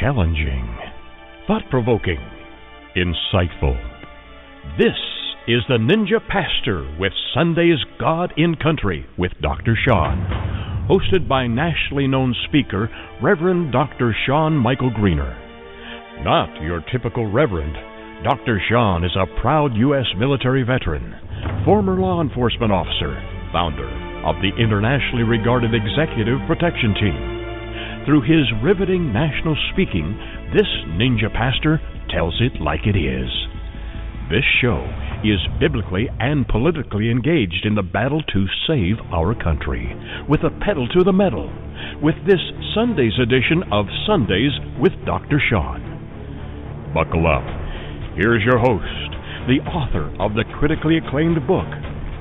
challenging, thought provoking, insightful. This is the Ninja Pastor with Sunday's God in Country with Dr. Shawn, hosted by nationally known speaker Reverend Dr. Shawn Michael Greener. Not your typical Reverend. Dr. Shawn is a proud U.S. military veteran, former law enforcement officer, founder of the internationally regarded Executive Protection Team through his riveting national speaking, this ninja pastor tells it like it is. This show is biblically and politically engaged in the battle to save our country, with a pedal to the metal, with this Sunday's edition of Sundays with Dr. Shawn. Buckle up. Here's your host, the author of the critically acclaimed book,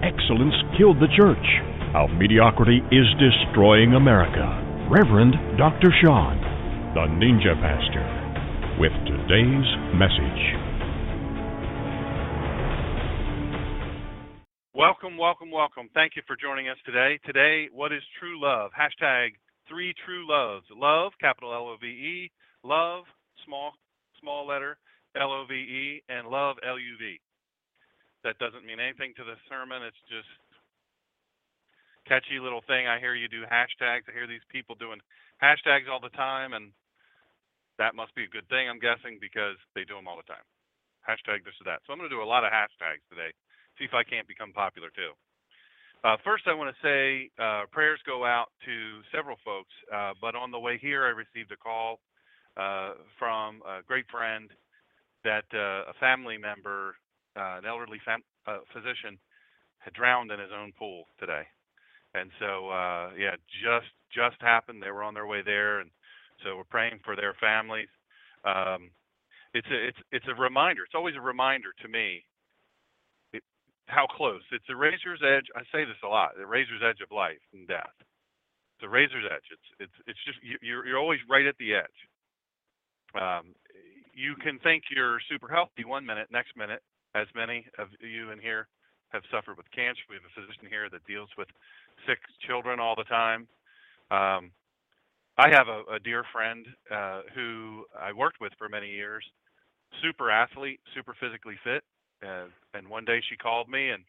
Excellence Killed the Church How Mediocrity is Destroying America. Reverend Dr. Shawn, the Ninja Pastor, with today's message. Welcome, welcome, welcome. Thank you for joining us today. Today, what is true love? Hashtag three true loves. Love, capital L O V E, love, small, small letter, L O V E, and love, L U V. That doesn't mean anything to the sermon. It's just catchy little thing. I hear you do hashtags. I hear these people doing hashtags all the time, and that must be a good thing, I'm guessing, because they do them all the time. Hashtag this or that. So I'm going to do a lot of hashtags today. See if I can't become popular too. Uh, first, I want to say uh, prayers go out to several folks, uh, but on the way here, I received a call uh, from a great friend that uh, a family member, uh, an elderly fam- physician, had drowned in his own pool today and so uh, yeah, just just happened. They were on their way there, and so we're praying for their families. Um, it's a it's it's a reminder. It's always a reminder to me it, how close. It's a razor's edge. I say this a lot. The razor's edge of life and death. It's a razor's edge. It's it's it's just you're you're always right at the edge. Um, you can think you're super healthy one minute, next minute, as many of you in here have suffered with cancer. We have a physician here that deals with sick children all the time. Um, I have a, a dear friend uh, who I worked with for many years, super athlete, super physically fit. Uh, and one day she called me and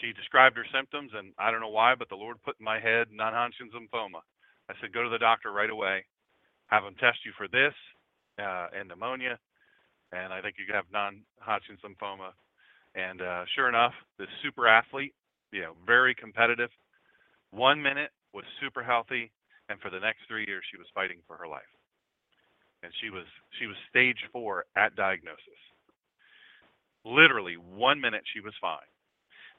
she described her symptoms, and I don't know why, but the Lord put in my head non-Hodgkin's lymphoma. I said, go to the doctor right away, have them test you for this uh, and pneumonia, and I think you have non-Hodgkin's lymphoma. And uh, sure enough, this super athlete, you know, very competitive, one minute was super healthy, and for the next three years she was fighting for her life. And she was she was stage four at diagnosis. Literally one minute she was fine.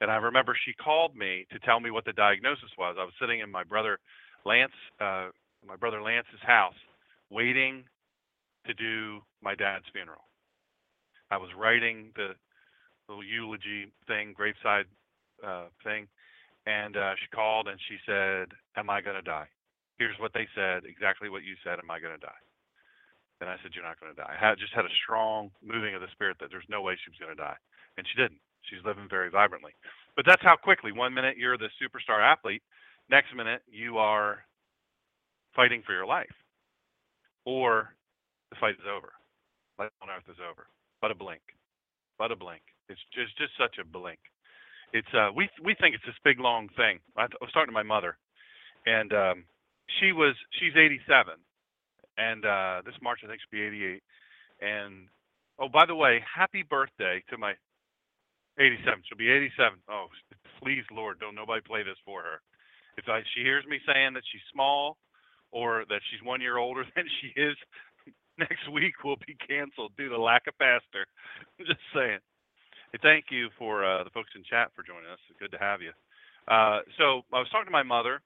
And I remember she called me to tell me what the diagnosis was. I was sitting in my brother Lance uh, my brother Lance's house waiting to do my dad's funeral. I was writing the little eulogy thing, graveside uh, thing, and uh, she called and she said, "Am I going to die?" Here's what they said, exactly what you said. Am I going to die? And I said, "You're not going to die." I had, just had a strong moving of the spirit that there's no way she was going to die, and she didn't. She's living very vibrantly. But that's how quickly one minute you're the superstar athlete, next minute you are fighting for your life, or the fight is over. Life on earth is over. But a blink. But a blink. It's just, just such a blink it's uh we we think it's this big long thing. I, I was talking to my mother, and um, she was she's 87, and uh, this March I think she'll be 88. And oh, by the way, happy birthday to my 87. She'll be 87. Oh, please Lord, don't nobody play this for her. If I, she hears me saying that she's small or that she's one year older than she is, next week will be canceled due to lack of pastor. I'm just saying. Hey, thank you for uh, the folks in chat for joining us. It's good to have you. Uh, so I was talking to my mother,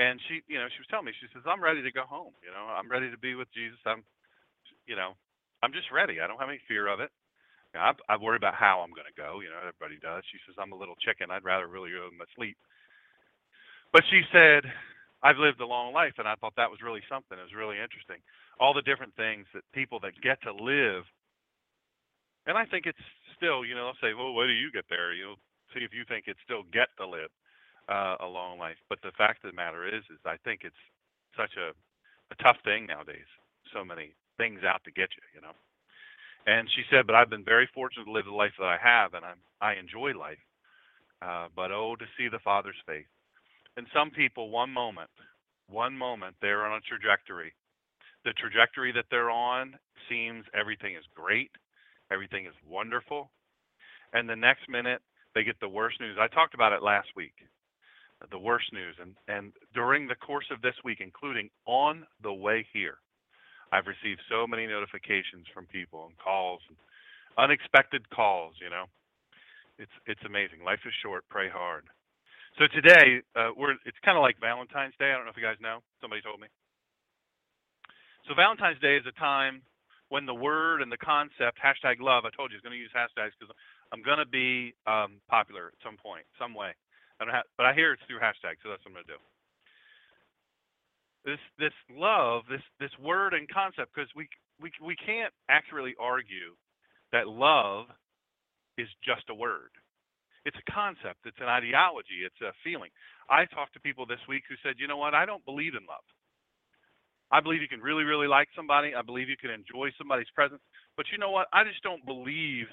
and she, you know, she was telling me, she says, "I'm ready to go home. You know, I'm ready to be with Jesus. I'm, you know, I'm just ready. I don't have any fear of it. You know, I, I worry about how I'm going to go. You know, everybody does. She says, I'm a little chicken. I'd rather really go to my sleep. But she said, I've lived a long life, and I thought that was really something. It was really interesting. All the different things that people that get to live and I think it's still, you know, they'll say, well, where do you get there? You'll see if you think it's still get to live uh, a long life. But the fact of the matter is, is I think it's such a a tough thing nowadays. So many things out to get you, you know. And she said, but I've been very fortunate to live the life that I have, and I'm I enjoy life. Uh, but oh, to see the Father's face. And some people, one moment, one moment, they're on a trajectory. The trajectory that they're on seems everything is great, everything is wonderful, and the next minute they get the worst news. I talked about it last week. The worst news, and and during the course of this week, including on the way here, I've received so many notifications from people and calls, and unexpected calls. You know, it's it's amazing. Life is short. Pray hard. So today, uh, we're it's kind of like Valentine's Day. I don't know if you guys know. Somebody told me. So Valentine's Day is a time when the word and the concept hashtag love. I told you, is going to use hashtags because I'm going to be um, popular at some point, some way. I don't have, but I hear it's through hashtags, so that's what I'm going to do this this love, this this word and concept, because we we we can't accurately argue that love is just a word. It's a concept. It's an ideology. It's a feeling. I talked to people this week who said, you know what? I don't believe in love. I believe you can really, really like somebody. I believe you can enjoy somebody's presence. But you know what? I just don't believe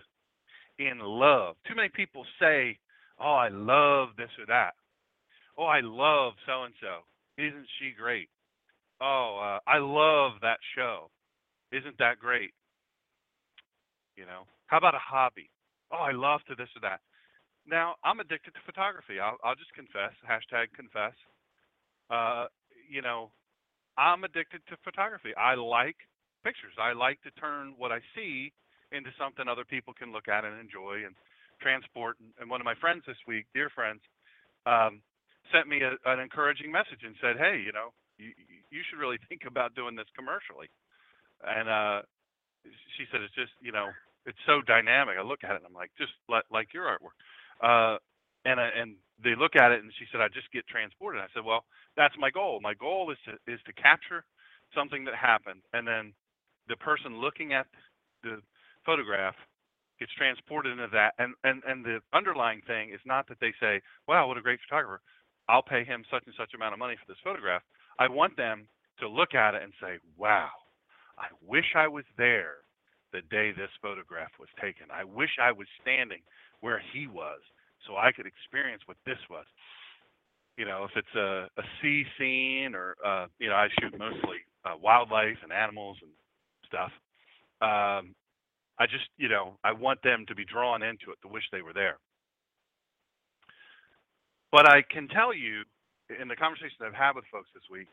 in love. Too many people say, oh, I love this or that. Oh, I love so and so. Isn't she great? Oh, uh, I love that show. Isn't that great? You know, how about a hobby? Oh, I love to this or that. Now, I'm addicted to photography. I'll, I'll just confess. Hashtag confess. Uh, you know, I'm addicted to photography. I like pictures. I like to turn what I see into something other people can look at and enjoy and transport. And one of my friends this week, dear friends, um, sent me a, an encouraging message and said, "Hey, you know, you, you should really think about doing this commercially. And uh, she said, it's just, you know, it's so dynamic. I look at it and I'm like, just like, like your artwork. Uh, and, uh, and they look at it and she said, I just get transported. I said, well, that's my goal. My goal is to, is to capture something that happened. And then the person looking at the photograph gets transported into that. And, and, and the underlying thing is not that they say, wow, what a great photographer. I'll pay him such and such amount of money for this photograph. I want them to look at it and say, wow, I wish I was there the day this photograph was taken. I wish I was standing where he was so I could experience what this was. You know, if it's a, a sea scene or, uh, you know, I shoot mostly uh, wildlife and animals and stuff. Um, I just, you know, I want them to be drawn into it to wish they were there. But I can tell you in the conversations I've had with folks this week,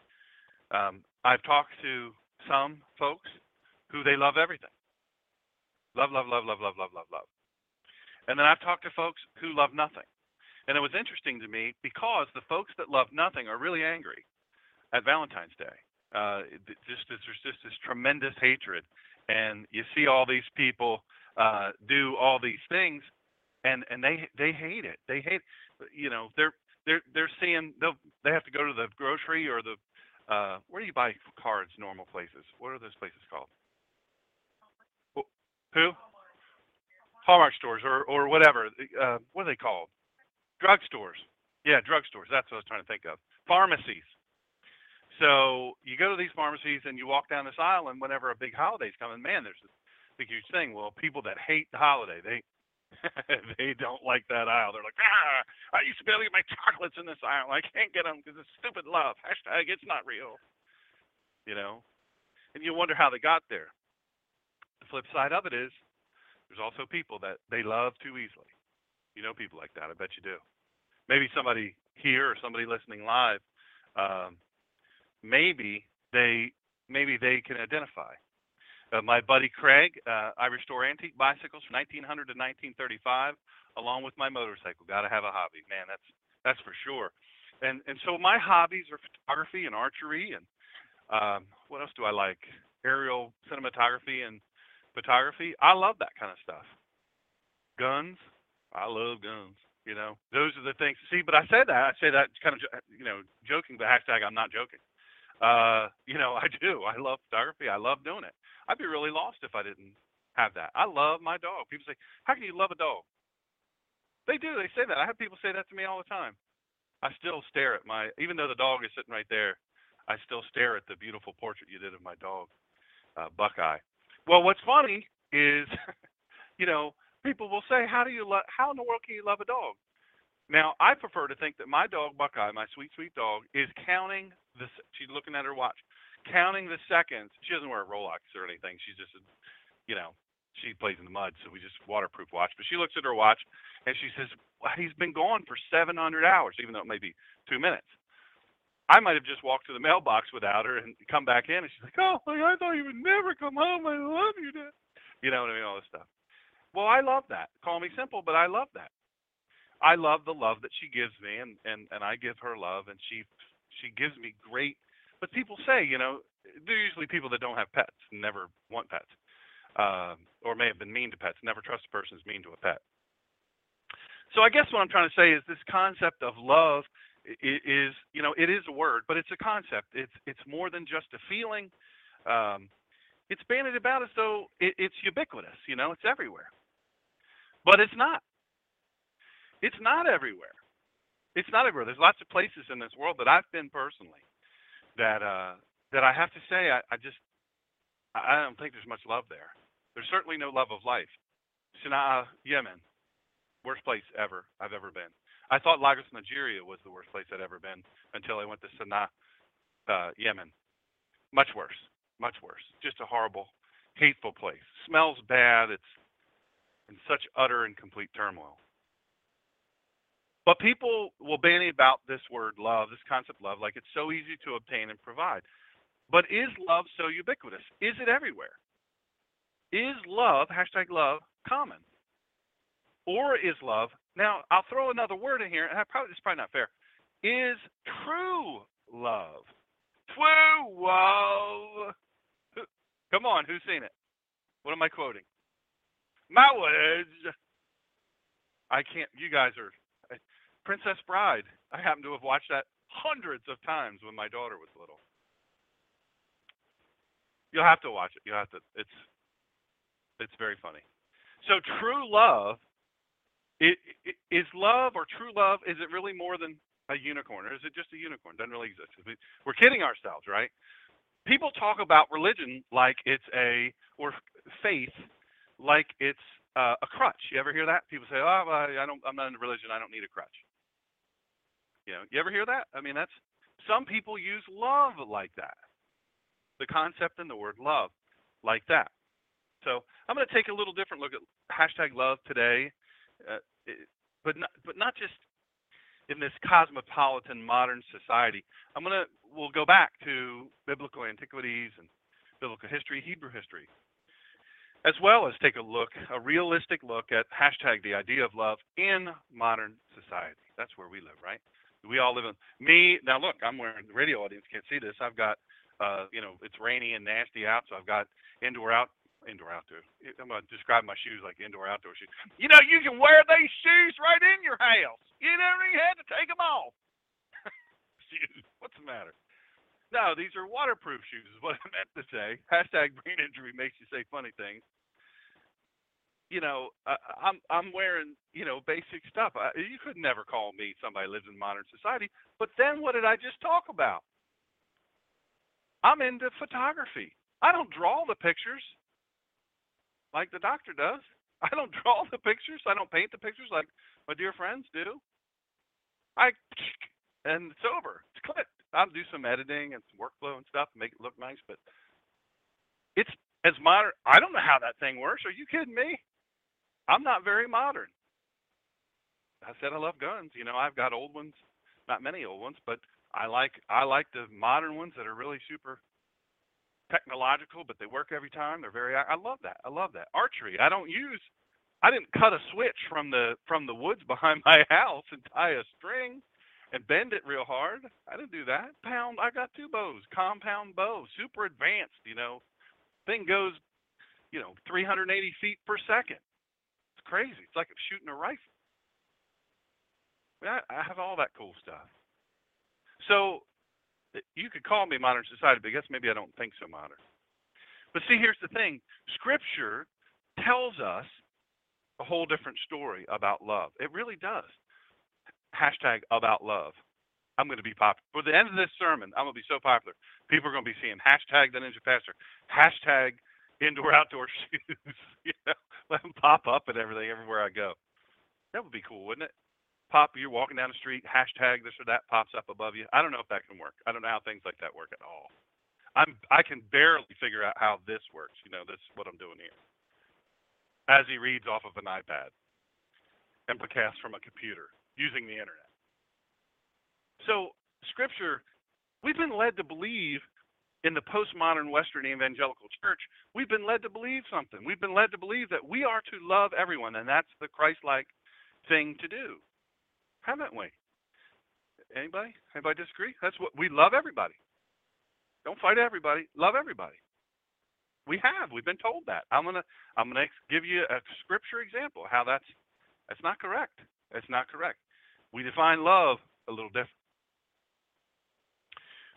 um, I've talked to some folks who they love everything. Love, love, love, love, love, love, love, love. And then I've talked to folks who love nothing. And it was interesting to me because the folks that love nothing are really angry at Valentine's Day. Uh, just there's just this tremendous hatred, and you see all these people uh, do all these things, and and they they hate it. They hate, you know, they're they're they're seeing they they have to go to the grocery or the uh, where do you buy cards? Normal places. What are those places called? Who? Hallmark stores or or whatever. Uh, what are they called? Drug stores. Yeah, drug stores. That's what I was trying to think of. Pharmacies. So you go to these pharmacies and you walk down this aisle, and whenever a big holiday's coming, man, there's big huge thing. Well, people that hate the holiday, they they don't like that aisle. They're like, ah, I used to be able to get my chocolates in this aisle. I can't get them because it's stupid love. Hashtag it's not real. You know? And you wonder how they got there. The flip side of it is there's also people that they love too easily. You know people like that. I bet you do. Maybe somebody here or somebody listening live, um, maybe they maybe they can identify uh, my buddy Craig, uh, I restore antique bicycles from 1900 to 1935, along with my motorcycle. Got to have a hobby, man. That's that's for sure. And and so my hobbies are photography and archery, and um, what else do I like? Aerial cinematography and photography. I love that kind of stuff. Guns. I love guns. You know, those are the things. See, but I say that I say that kind of you know joking, but hashtag I'm not joking. Uh, you know, I do. I love photography. I love doing it. I'd be really lost if I didn't have that. I love my dog. People say, "How can you love a dog?" They do. They say that. I have people say that to me all the time. I still stare at my, even though the dog is sitting right there. I still stare at the beautiful portrait you did of my dog, uh, Buckeye. Well, what's funny is, you know, people will say, "How do you love? How in the world can you love a dog?" Now, I prefer to think that my dog Buckeye, my sweet sweet dog, is counting the. She's looking at her watch, counting the seconds. She doesn't wear a Rolex or anything. She's just, you know, she plays in the mud, so we just waterproof watch. But she looks at her watch and she says, well, "He's been gone for 700 hours, even though it may be two minutes." I might have just walked to the mailbox without her and come back in, and she's like, "Oh, I thought you would never come home. I love you, Dad." You know what I mean? All this stuff. Well, I love that. Call me simple, but I love that. I love the love that she gives me, and and and I give her love, and she she gives me great. But people say, you know, they're usually people that don't have pets, never want pets, uh, or may have been mean to pets. Never trust a person who's mean to a pet. So I guess what I'm trying to say is this concept of love is, you know, it is a word, but it's a concept. It's it's more than just a feeling. Um, it's bandied about as though it, it's ubiquitous. You know, it's everywhere, but it's not. It's not everywhere. It's not everywhere. There's lots of places in this world that I've been personally that uh, that I have to say I, I just I don't think there's much love there. There's certainly no love of life. Sana'a, Yemen, worst place ever I've ever been. I thought Lagos, Nigeria was the worst place I'd ever been until I went to Sana'a, uh, Yemen. Much worse, much worse. Just a horrible, hateful place. Smells bad. It's in such utter and complete turmoil. But people will bandy about this word love, this concept love, like it's so easy to obtain and provide. But is love so ubiquitous? Is it everywhere? Is love, hashtag love, common? Or is love, now I'll throw another word in here, and I probably, it's probably not fair. Is true love? True love. Come on, who's seen it? What am I quoting? My words. I can't, you guys are Princess Bride. I happen to have watched that hundreds of times when my daughter was little. You'll have to watch it. You'll have to. It's it's very funny. So true love it, it, is love or true love. Is it really more than a unicorn, or is it just a unicorn? Doesn't really exist. We're kidding ourselves, right? People talk about religion like it's a or faith like it's uh, a crutch. You ever hear that? People say, "Oh, I don't. I'm not into religion. I don't need a crutch." You know, you ever hear that? I mean, that's some people use love like that. The concept and the word love like that. So I'm going to take a little different look at hashtag love today, uh, but not, but not just in this cosmopolitan modern society. I'm to we'll go back to biblical antiquities and biblical history, Hebrew history, as well as take a look, a realistic look at hashtag the idea of love in modern society. That's where we live, right? We all live in me now. Look, I'm wearing the radio audience can't see this. I've got, uh, you know, it's rainy and nasty out, so I've got indoor out indoor outdoor. I'm gonna describe my shoes like indoor outdoor shoes. You know, you can wear these shoes right in your house. You never even had to take them off. What's the matter? No, these are waterproof shoes. Is what I meant to say. Hashtag brain injury makes you say funny things you know, uh, I'm I'm wearing you know basic stuff. I, you could never call me somebody lives in modern society. But then what did I just talk about? I'm into photography. I don't draw the pictures like the doctor does. I don't draw the pictures. I don't paint the pictures like my dear friends do. I and it's over. It's clicked. I'll do some editing and some workflow and stuff, make it look nice, but it's as modern. I don't know how that thing works. Are you kidding me? I'm not very modern. I said I love guns. You know, I've got old ones, not many old ones, but I like I like the modern ones that are really super technological, but they work every time. They're very I love that. I love that. Archery. I don't use I didn't cut a switch from the from the woods behind my house and tie a string and bend it real hard. I didn't do that. Pound I got two bows, compound bow, super advanced, you know. Thing goes, you know, 380 feet per second It's crazy. It's like I'm shooting a rifle. I, I have all that cool stuff. So you could call me modern society, but I guess maybe I don't think so modern. But see, here's the thing: Scripture tells us a whole different story about love. It really does. Hashtag about love. I'm going to be popular. For the end of this sermon, I'm going to be so popular. People are going to be seeing hashtag the Ninja Pastor, hashtag indoor outdoor shoes. you know, let them pop up and everything everywhere I go. That would be cool, wouldn't it? Pop, you're walking down the street, hashtag this or that pops up above you. I don't know if that can work. I don't know how things like that work at all. I'm I can barely figure out how this works. You know, this is what I'm doing here. As he reads off of an iPad and podcasts from a computer using the internet. So, Scripture, we've been led to believe in the postmodern Western evangelical church, we've been led to believe something. We've been led to believe that we are to love everyone, and that's the Christ like thing to do. Haven't we? Anybody? Anybody disagree? That's what we love everybody. Don't fight everybody. Love everybody. We have. We've been told that. I'm gonna I'm gonna give you a scripture example how that's that's not correct. That's not correct. We define love a little different.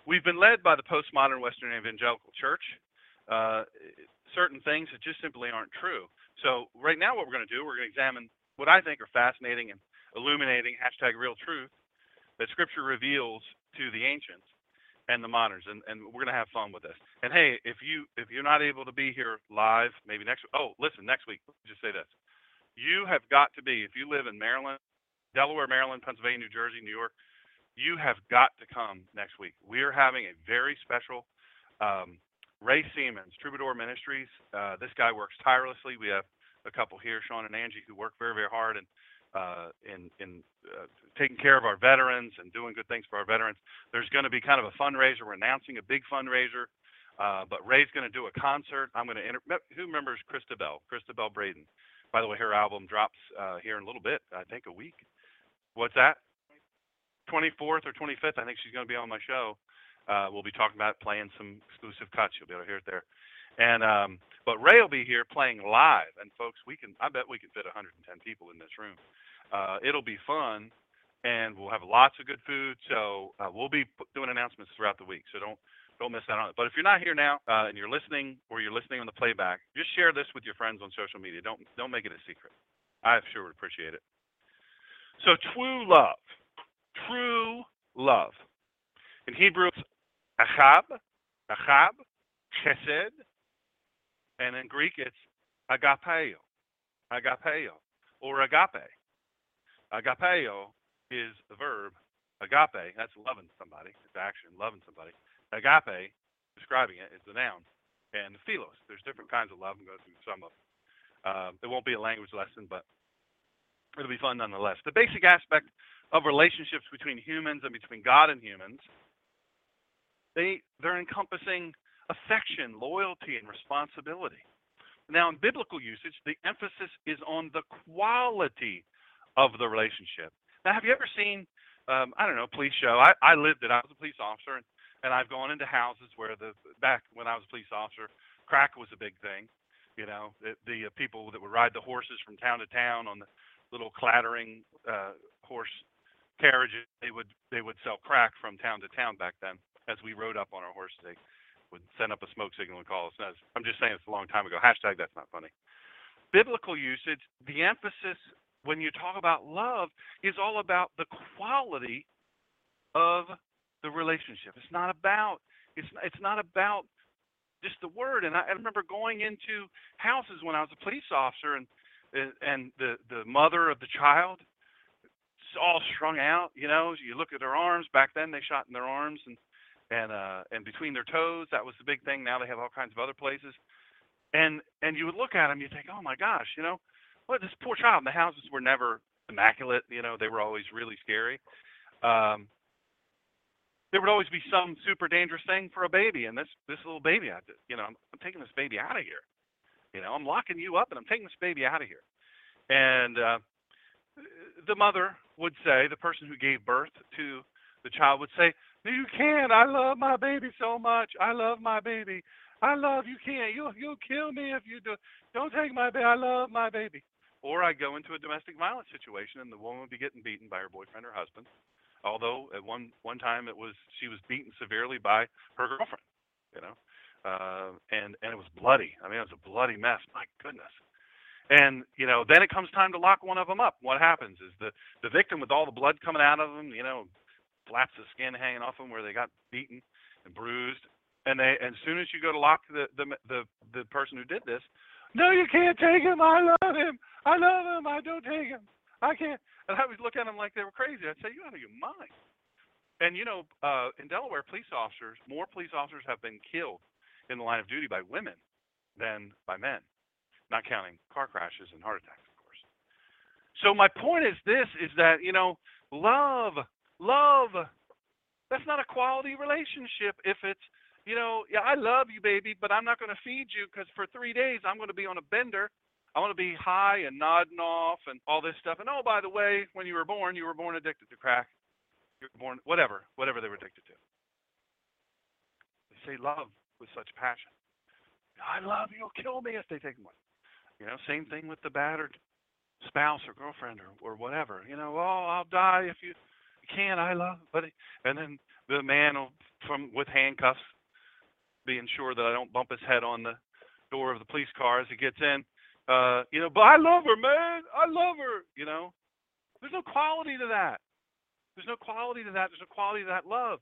We've been led by the postmodern Western evangelical church. Uh, certain things that just simply aren't true. So right now, what we're going to do, we're going to examine what I think are fascinating and illuminating hashtag real truth that Scripture reveals to the ancients and the moderns, and, and we're going to have fun with this. And hey, if you if you're not able to be here live, maybe next. Oh, listen, next week. Just say this: you have got to be if you live in Maryland, Delaware, Maryland, Pennsylvania, New Jersey, New York you have got to come next week. We are having a very special um, Ray Siemens, Troubadour Ministries. Uh, this guy works tirelessly. We have a couple here, Sean and Angie, who work very, very hard and in in uh, taking care of our veterans and doing good things for our veterans. There's going to be kind of a fundraiser. We're announcing a big fundraiser, uh, but Ray's going to do a concert. I'm going to inter- who remembers Christabel? Christabel Braden. By the way, her album drops uh, here in a little bit. I think a week. What's that? 24th or 25th, I think she's going to be on my show. Uh, we'll be talking about playing some exclusive cuts. You'll be able to hear it there. And um, but Ray will be here playing live, and folks, we can. I bet we can fit 110 people in this room. Uh, it'll be fun, and we'll have lots of good food. So uh, we'll be doing announcements throughout the week. So don't don't miss out on it. But if you're not here now uh, and you're listening, or you're listening on the playback, just share this with your friends on social media. Don't don't make it a secret. I sure would appreciate it. So true love true love. In Hebrew, it's achab, achab, chesed, and in Greek, it's agapeo, agapeo, or agape. Agapeo is the verb. Agape, that's loving somebody. It's action, loving somebody. Agape, describing it, is the noun. And philos, there's different kinds of love. I'm going to go through some of them. Uh, it won't be a language lesson, but it'll be fun nonetheless. The basic aspect of relationships between humans and between God and humans, they they're encompassing affection, loyalty, and responsibility. Now, in biblical usage, the emphasis is on the quality of the relationship. Now, have you ever seen, um, I don't know, police show? I, I lived it. I was a police officer, and, and I've gone into houses where the back when I was a police officer, crack was a big thing. You know, the, the uh, people that would ride the horses from town to town on the little clattering uh, horse carriages. They would they would sell crack from town to town back then. As we rode up on our horses, they would send up a smoke signal and call us. I'm just saying it's a long time ago. Hashtag that's not funny. Biblical usage, the emphasis when you talk about love is all about the quality of the relationship. It's not about it's it's not about just the word. And I, I remember going into houses when I was a police officer and and the the mother of the child all strung out. You know, you look at their arms. Back then, they shot in their arms and and uh, and between their toes. That was the big thing. Now they have all kinds of other places. And and you would look at them, you think, oh my gosh, you know, what this poor child. The houses were never immaculate. You know, they were always really scary. Um, there would always be some super dangerous thing for a baby, and this this little baby, I just, you know, I'm, I'm taking this baby out of here. You know, I'm locking you up, and I'm taking this baby out of here. And uh, the mother would say, the person who gave birth to the child would say, "No, you can't. I love my baby so much. I love my baby. I love you. Can't You'll You'll kill me if you do. Don't take my baby. I love my baby." Or I go into a domestic violence situation, and the woman would be getting beaten by her boyfriend or husband. Although at one one time it was she was beaten severely by her girlfriend, you know, uh, and and it was bloody. I mean, it was a bloody mess. My goodness. And you know, then it comes time to lock one of them up. What happens is the the victim with all the blood coming out of them, you know, flaps of skin hanging off them where they got beaten and bruised. And they, and as soon as you go to lock the the the the person who did this, no, you can't take him. I love him. I love him. I don't take him. I can't. And I would look at them like they were crazy. I'd say, you out of your mind. And you know, uh, in Delaware, police officers, more police officers have been killed in the line of duty by women than by men, not counting car crashes and heart attacks, of course. So my point is this: is that you know, love, love, that's not a quality relationship if it's you know, yeah, I love you, baby, but I'm not going to feed you because for three days I'm going to be on a bender. I want to be high and nodding off and all this stuff. And oh, by the way, when you were born, you were born addicted to crack you're born, whatever, whatever they were addicted to. They say love with such passion. I love you. Kill me if they take one. You know, same thing with the battered spouse or girlfriend or or whatever. You know, oh, I'll die if you, can't. I love, but and then the man from with handcuffs, being sure that I don't bump his head on the door of the police car as he gets in. Uh, you know, but I love her, man. I love her. You know, there's no quality to that. There's no quality to that. There's no quality to that love.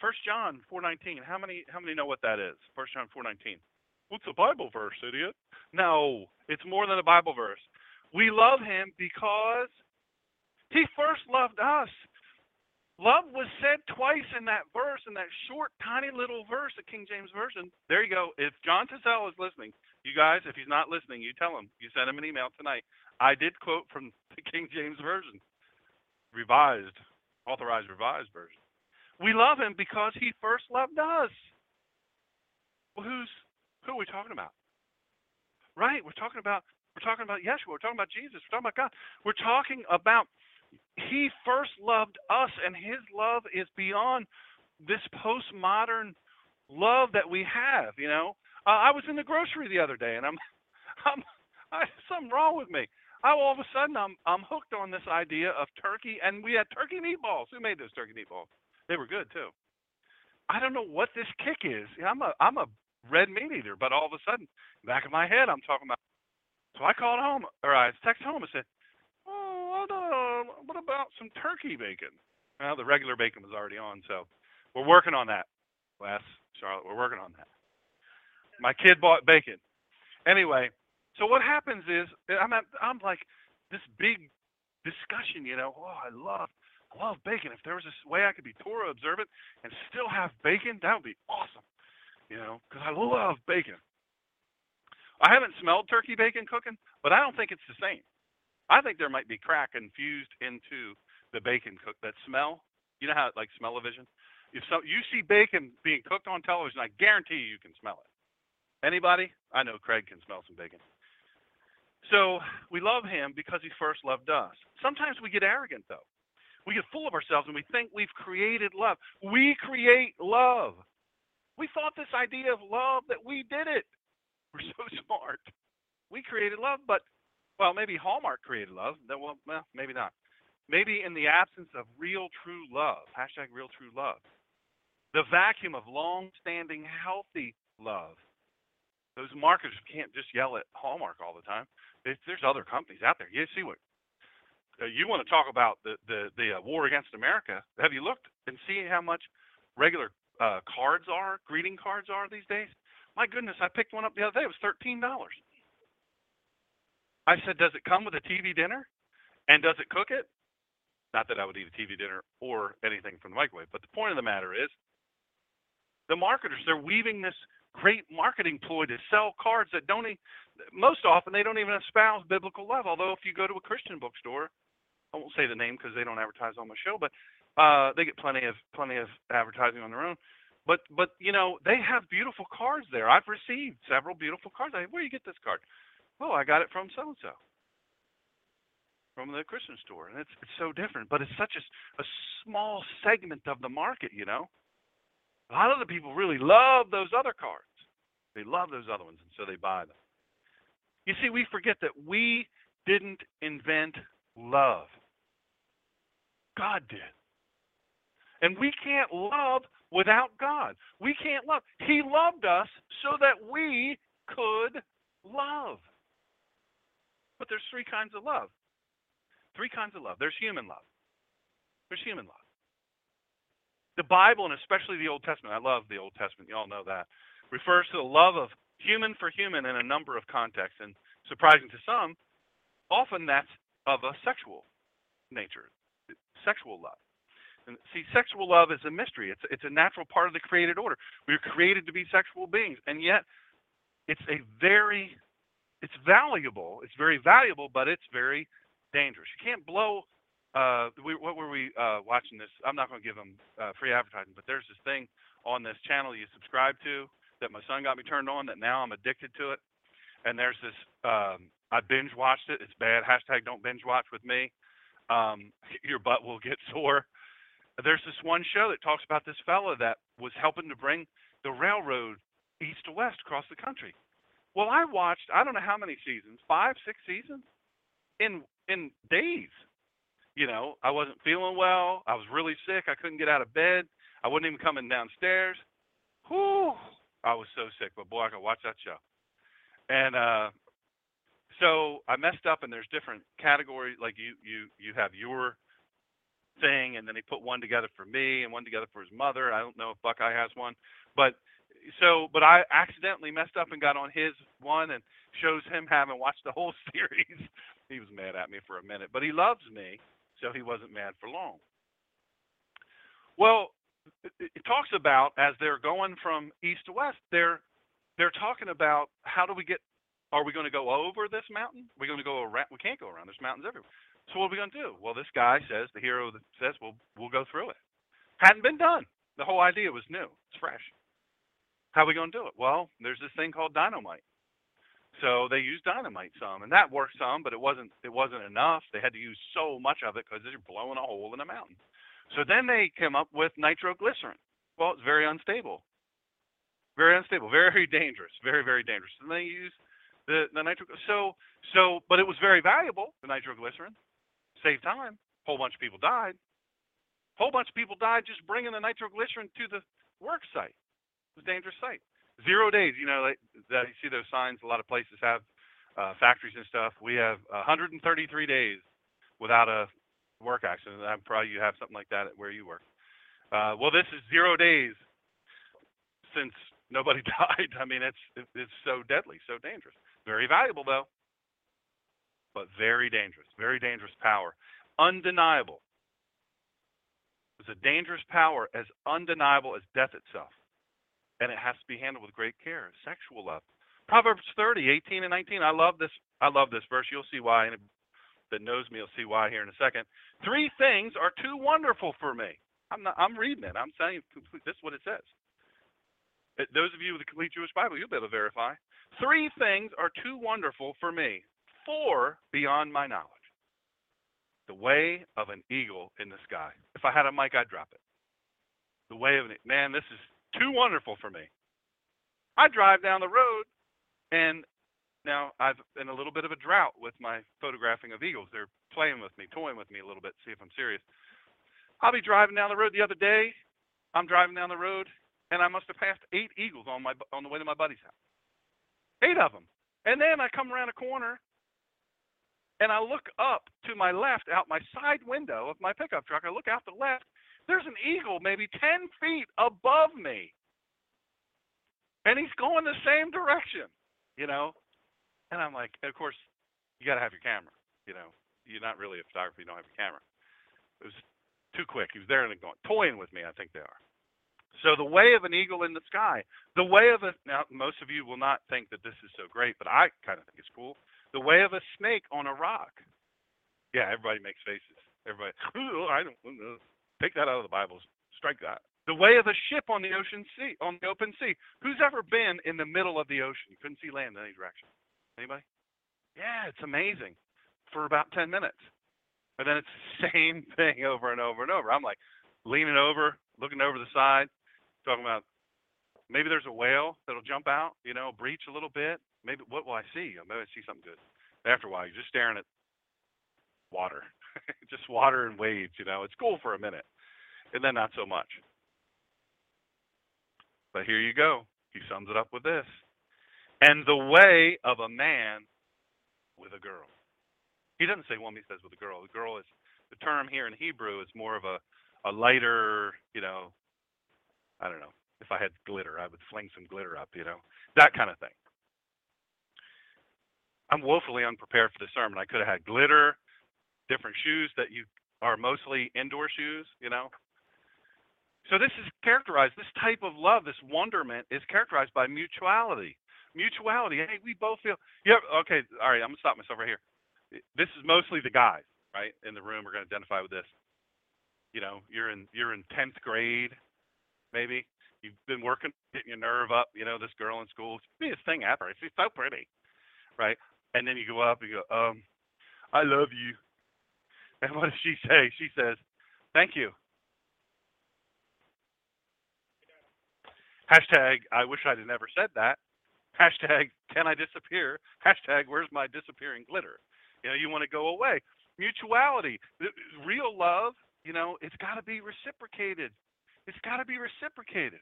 First John 4:19. How many how many know what that is? First John 4:19. What's a Bible verse, idiot? No, it's more than a Bible verse. We love him because he first loved us. Love was said twice in that verse, in that short, tiny little verse, the King James Version. There you go. If John Tassell is listening, you guys, if he's not listening, you tell him. You send him an email tonight. I did quote from the King James Version revised, authorized revised version. We love him because he first loved us. Well, who's who are we talking about? Right, we're talking about we're talking about Yeshua. We're talking about Jesus. We're talking about God. We're talking about He first loved us, and His love is beyond this postmodern love that we have. You know, uh, I was in the grocery the other day, and I'm, I'm, I, something wrong with me. I, all of a sudden I'm I'm hooked on this idea of turkey, and we had turkey meatballs. Who made those turkey meatballs? They were good too. I don't know what this kick is. I'm a I'm a red meat eater, but all of a sudden, back of my head, I'm talking about. So I called home, or I texted home and said, "Oh, uh, Um, what about some turkey bacon?" Well, the regular bacon was already on, so we're working on that. Wes, Charlotte, we're working on that. My kid bought bacon. Anyway, so what happens is I'm at, I'm like this big discussion, you know. Oh, I love I love bacon. If there was a way I could be Torah observant and still have bacon, that would be awesome, you know, because I love bacon. I haven't smelled turkey bacon cooking, but I don't think it's the same. I think there might be crack infused into the bacon cook. That smell, you know how like smell-o-vision. If so, you see bacon being cooked on television, I guarantee you, you can smell it. Anybody? I know Craig can smell some bacon. So we love him because he first loved us. Sometimes we get arrogant, though. We get full of ourselves and we think we've created love. We create love. We thought this idea of love that we did it. We're so smart. We created love, but, well, maybe Hallmark created love. Well, well maybe not. Maybe in the absence of real, true love, hashtag real, true love, the vacuum of long standing, healthy love. Those marketers can't just yell at Hallmark all the time there's other companies out there. You see what uh, you want to talk about the the the uh, war against America? Have you looked and seen how much regular uh, cards are, greeting cards are these days? My goodness, I picked one up the other day. It was thirteen dollars. I said, does it come with a TV dinner? And does it cook it? Not that I would eat a TV dinner or anything from the microwave, but the point of the matter is, the marketers they're weaving this great marketing ploy to sell cards that don't even, most often they don't even espouse biblical love. Although if you go to a Christian bookstore, I won't say the name because they don't advertise on my show, but uh, they get plenty of plenty of advertising on their own. But but you know they have beautiful cards there. I've received several beautiful cards. I, where do you get this card? Oh, I got it from so and so, from the Christian store, and it's it's so different. But it's such a, a small segment of the market, you know. A lot of the people really love those other cards. They love those other ones, and so they buy them. You see, we forget that we didn't invent love. God did. And we can't love without God. We can't love. He loved us so that we could love. But there's three kinds of love. Three kinds of love. There's human love. There's human love. The Bible, and especially the Old Testament, I love the Old Testament, you all know that, refers to the love of human for human in a number of contexts. And surprising to some, often that's of a sexual nature, sexual love. And see, sexual love is a mystery. It's it's a natural part of the created order. We are created to be sexual beings, and yet it's a very it's valuable. It's very valuable, but it's very dangerous. You can't blow. Uh, we, what were we uh, watching this? I'm not going to give them uh, free advertising, but there's this thing on this channel you subscribe to that my son got me turned on. That now I'm addicted to it. And there's this. Um, I binge watched it. It's bad. Hashtag don't binge watch with me. Um, your butt will get sore. There's this one show that talks about this fella that was helping to bring the railroad east to west across the country. Well, I watched I don't know how many seasons, five, six seasons, in in days. You know, I wasn't feeling well. I was really sick. I couldn't get out of bed. I wasn't even coming downstairs. Whew, I was so sick, but boy, I could watch that show. And uh, so I messed up, and there's different categories. Like you, you, you have your thing, and then he put one together for me and one together for his mother. I don't know if Buckeye has one, but so but I accidentally messed up and got on his one and shows him having watched the whole series. he was mad at me for a minute, but he loves me, so he wasn't mad for long. Well, it talks about as they're going from east to west, they're they're talking about how do we get are we going to go over this mountain? We're we going to go around? We can't go around. There's mountains everywhere. So what are we going to do? Well, this guy says, the hero says, well, we'll go through it. Hadn't been done. The whole idea was new. It's fresh. How are we going to do it? Well, there's this thing called dynamite. So they used dynamite some, and that worked some, but it wasn't it wasn't enough. They had to use so much of it because they're blowing a hole in a mountain. So then they came up with nitroglycerin. Well, it's very unstable, very unstable, very dangerous, very very dangerous. And they used the the nitro. So so, but it was very valuable. The nitroglycerin saved time. Whole bunch of people died. Whole bunch of people died just bringing the nitroglycerin to the work site. A dangerous site. Zero days, you know, like, that you see those signs. A lot of places have uh, factories and stuff. We have 133 days without a work accident. I'm probably you have something like that where you work. Uh, well, this is zero days since nobody died. I mean, it's it's so deadly, so dangerous. Very valuable though, but very dangerous. Very dangerous power. Undeniable. It's a dangerous power as undeniable as death itself and it has to be handled with great care. Sexual love. Proverbs 30, 18 and 19. I love this. I love this verse. You'll see why. And that knows me will see why here in a second. Three things are too wonderful for me. I'm not. I'm reading it. I'm saying this is what it says. Uh, those of you with the complete Jewish Bible, you'll be able to verify. Three things are too wonderful for me. Four beyond my knowledge. The way of an eagle in the sky. If I had a mic, I'd drop it. The way of an man. This is too wonderful for me. I drive down the road, and now I've in a little bit of a drought with my photographing of eagles. They're playing with me, toying with me a little bit, see if I'm serious. I'll be driving down the road the other day. I'm driving down the road, and I must have passed eight eagles on my on the way to my buddy's house. Eight of them. And then I come around a corner, and I look up to my left out my side window of my pickup truck. I look out the left, there's an eagle maybe 10 feet above me. And he's going the same direction, you know? And I'm like, of course, you got to have your camera, you know? You're not really a photographer, you don't have your camera. It was too quick. He was there and going, toying with me, I think they are. So the way of an eagle in the sky, the way of a now most of you will not think that this is so great, but I kind of think it's cool. The way of a snake on a rock. Yeah, everybody makes faces. Everybody, I don't know. Take that out of the Bible. Strike that. The way of a ship on the ocean sea, on the open sea. Who's ever been in the middle of the ocean? You couldn't see land in any direction. Anybody? Yeah, it's amazing for about 10 minutes. And then it's the same thing over and over and over. I'm like leaning over, looking over the side, talking about maybe there's a whale that'll jump out, you know, breach a little bit. Maybe what will I see? Maybe I see something good. After a while, you're just staring at water. just water and waves, you know. It's cool for a minute, and then not so much. But here you go. He sums it up with this. And the way of a man with a girl. He doesn't say woman, he says with a girl. The girl is the term here in Hebrew is more of a a lighter, you know, I don't know. If I had glitter, I would fling some glitter up, you know, that kind of thing. I'm woefully unprepared for the sermon. I could have had glitter, different shoes that you are mostly indoor shoes, you know. So this is characterized, this type of love, this wonderment is characterized by mutuality. Mutuality. Hey, we both feel yeah, okay, all right, I'm gonna stop myself right here. This is mostly the guys, right, in the room are gonna identify with this. You know, you're in you're in tenth grade, maybe. You've been working, getting your nerve up, you know, this girl in school, she's the biggest thing ever. She's so pretty. Right? And then you go up and you go, um, I love you. And what does she say? She says, Thank you. Hashtag, I wish I'd never said that. Hashtag, can I disappear? Hashtag, where's my disappearing glitter? You know, you want to go away. Mutuality, real love, you know, it's got to be reciprocated. It's got to be reciprocated.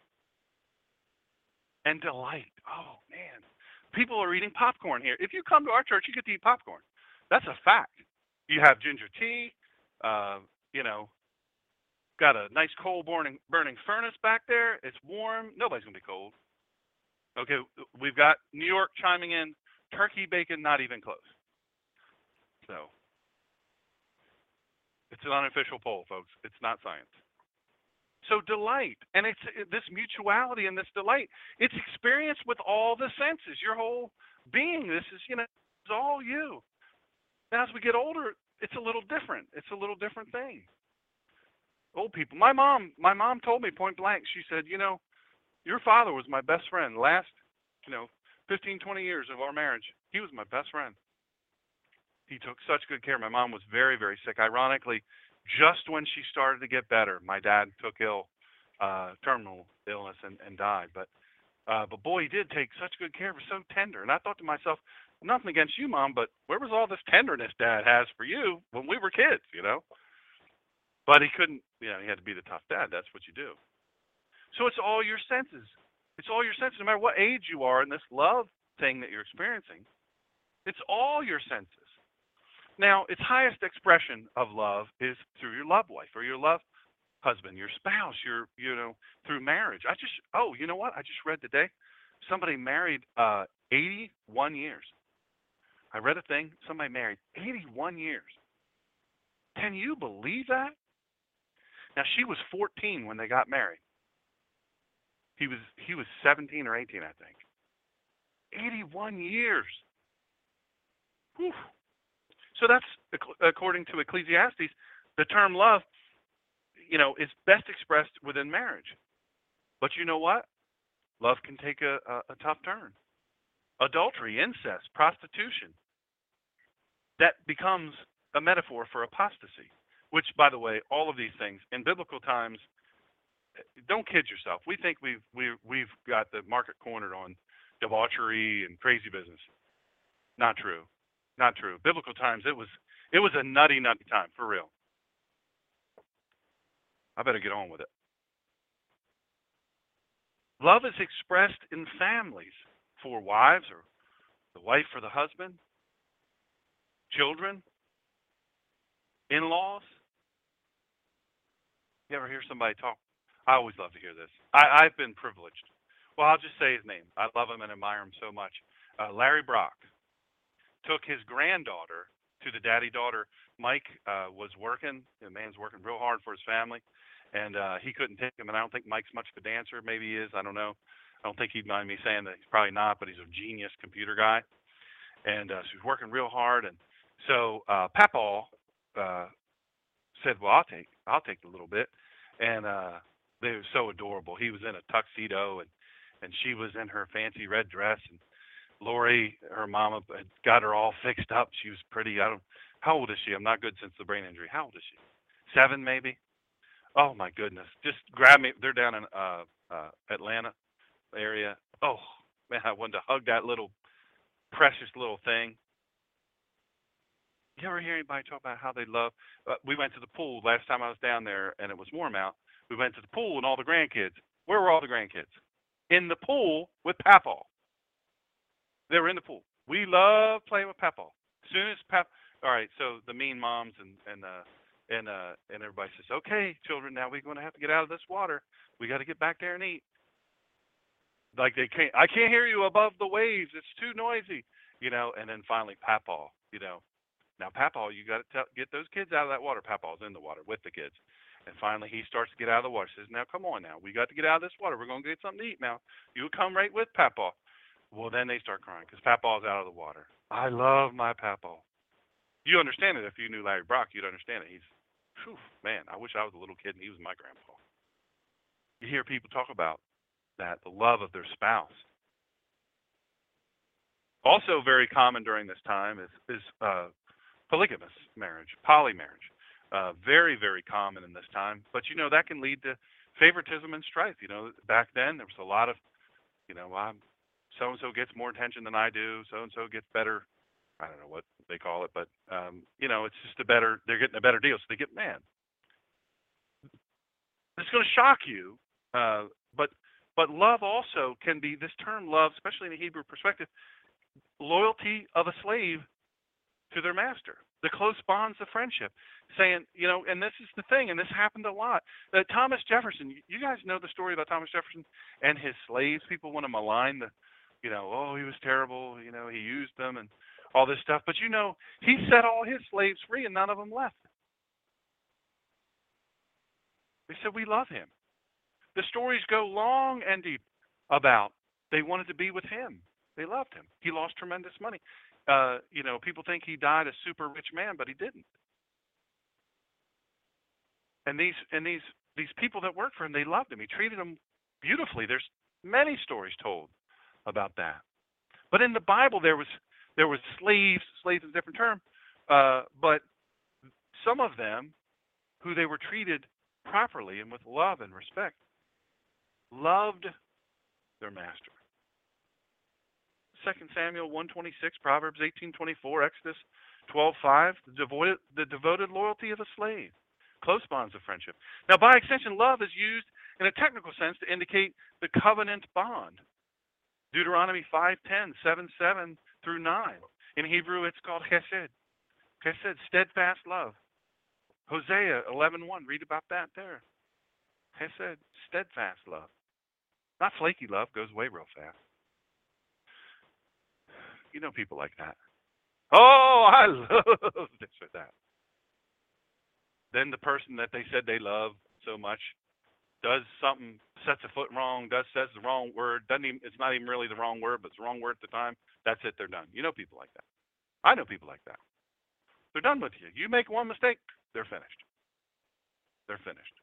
And delight. Oh, man. People are eating popcorn here. If you come to our church, you get to eat popcorn. That's a fact. You have ginger tea, uh, you know, Got a nice coal burning burning furnace back there. It's warm. Nobody's gonna be cold. Okay, we've got New York chiming in. Turkey bacon, not even close. So it's an unofficial poll, folks. It's not science. So delight, and it's this mutuality and this delight. It's experienced with all the senses, your whole being. This is, you know, it's all you. Now, as we get older, it's a little different. It's a little different thing old people. My mom, my mom told me point blank. She said, you know, your father was my best friend. Last, you know, 15, 20 years of our marriage, he was my best friend. He took such good care. My mom was very, very sick. Ironically, just when she started to get better, my dad took ill, uh, terminal illness, and, and died. But, uh, but boy, he did take such good care. He was so tender. And I thought to myself, nothing against you, mom, but where was all this tenderness dad has for you when we were kids? You know. But he couldn't, you know, he had to be the tough dad. That's what you do. So it's all your senses. It's all your senses, no matter what age you are in this love thing that you're experiencing. It's all your senses. Now, its highest expression of love is through your love wife or your love husband, your spouse, your, you know, through marriage. I just, oh, you know what? I just read today somebody married uh, 81 years. I read a thing, somebody married 81 years. Can you believe that? Now she was 14 when they got married. He was he was 17 or 18, I think. 81 years. Whew. So that's according to Ecclesiastes, the term love, you know, is best expressed within marriage. But you know what? Love can take a, a, a tough turn. Adultery, incest, prostitution. That becomes a metaphor for apostasy. Which, by the way, all of these things in biblical times, don't kid yourself. We think we've we, we've got the market cornered on debauchery and crazy business. Not true. Not true. Biblical times, it was it was a nutty, nutty time for real. I better get on with it. Love is expressed in families for wives or the wife for the husband, children, in laws, you ever hear somebody talk? I always love to hear this. I, I've been privileged. Well, I'll just say his name. I love him and admire him so much. Uh, Larry Brock took his granddaughter to the daddy daughter. Mike uh, was working. The man's working real hard for his family, and uh, he couldn't take him. And I don't think Mike's much of a dancer. Maybe he is. I don't know. I don't think he'd mind me saying that he's probably not, but he's a genius computer guy. And uh, so he's working real hard. And so uh, Papaw uh, said, "Well, I'll take I'll take a little bit," and uh, they were so adorable. He was in a tuxedo, and and she was in her fancy red dress, and Lori, her mama, had got her all fixed up. She was pretty. I don't. How old is she? I'm not good since the brain injury. How old is she? Seven, maybe. Oh my goodness! Just grab me. They're down in uh, uh, Atlanta area. Oh man, I wanted to hug that little precious little thing. You ever hear anybody talk about how they love? Uh, we went to the pool last time I was down there, and it was warm out. We went to the pool, and all the grandkids. Where were all the grandkids? In the pool with Papaw. They were in the pool. We love playing with Papaw. As soon as Pap, all right. So the mean moms and and the and uh, and everybody says, "Okay, children, now we're going to have to get out of this water. We got to get back there and eat." Like they can't, I can't hear you above the waves. It's too noisy, you know. And then finally, Papaw, you know, now Papaw, you got to get those kids out of that water. Papaw's in the water with the kids. And finally, he starts to get out of the water. Says, "Now, come on, now we got to get out of this water. We're going to get something to eat now. You come right with Papaw." Well, then they start crying because Papaw's out of the water. I love my Papaw. You understand it if you knew Larry Brock. You'd understand it. He's, whew, man. I wish I was a little kid and he was my grandpa. You hear people talk about that the love of their spouse. Also, very common during this time is is uh, polygamous marriage, polymarriage. Uh, very, very common in this time. But you know that can lead to favoritism and strife. You know, back then there was a lot of, you know, so and so gets more attention than I do. So and so gets better. I don't know what they call it, but um, you know, it's just a better. They're getting a better deal, so they get mad. It's going to shock you, uh, but but love also can be this term love, especially in the Hebrew perspective, loyalty of a slave to their master. The close bonds of friendship, saying, you know, and this is the thing, and this happened a lot. Uh, Thomas Jefferson, you guys know the story about Thomas Jefferson and his slaves. People want to malign the you know, oh, he was terrible, you know, he used them and all this stuff. But you know, he set all his slaves free and none of them left. They said, We love him. The stories go long and deep about they wanted to be with him. They loved him. He lost tremendous money. Uh, you know, people think he died a super rich man, but he didn't. And these and these these people that worked for him, they loved him. He treated them beautifully. There's many stories told about that. But in the Bible, there was there was slaves. Slaves is a different term, uh, but some of them, who they were treated properly and with love and respect, loved their master. 2 Samuel 126, Proverbs 18:24, Exodus 12:5, the devoted, the devoted loyalty of a slave, close bonds of friendship. Now, by extension, love is used in a technical sense to indicate the covenant bond Deuteronomy 5:10, 7, 7 through 9. In Hebrew, it's called chesed. Chesed, steadfast love. Hosea 11:1. Read about that there. Chesed, steadfast love. Not flaky love, goes away real fast. You know people like that. Oh, I love this or that. Then the person that they said they love so much does something, sets a foot wrong, does says the wrong word, doesn't even it's not even really the wrong word, but it's the wrong word at the time. That's it, they're done. You know people like that. I know people like that. They're done with you. You make one mistake, they're finished. They're finished.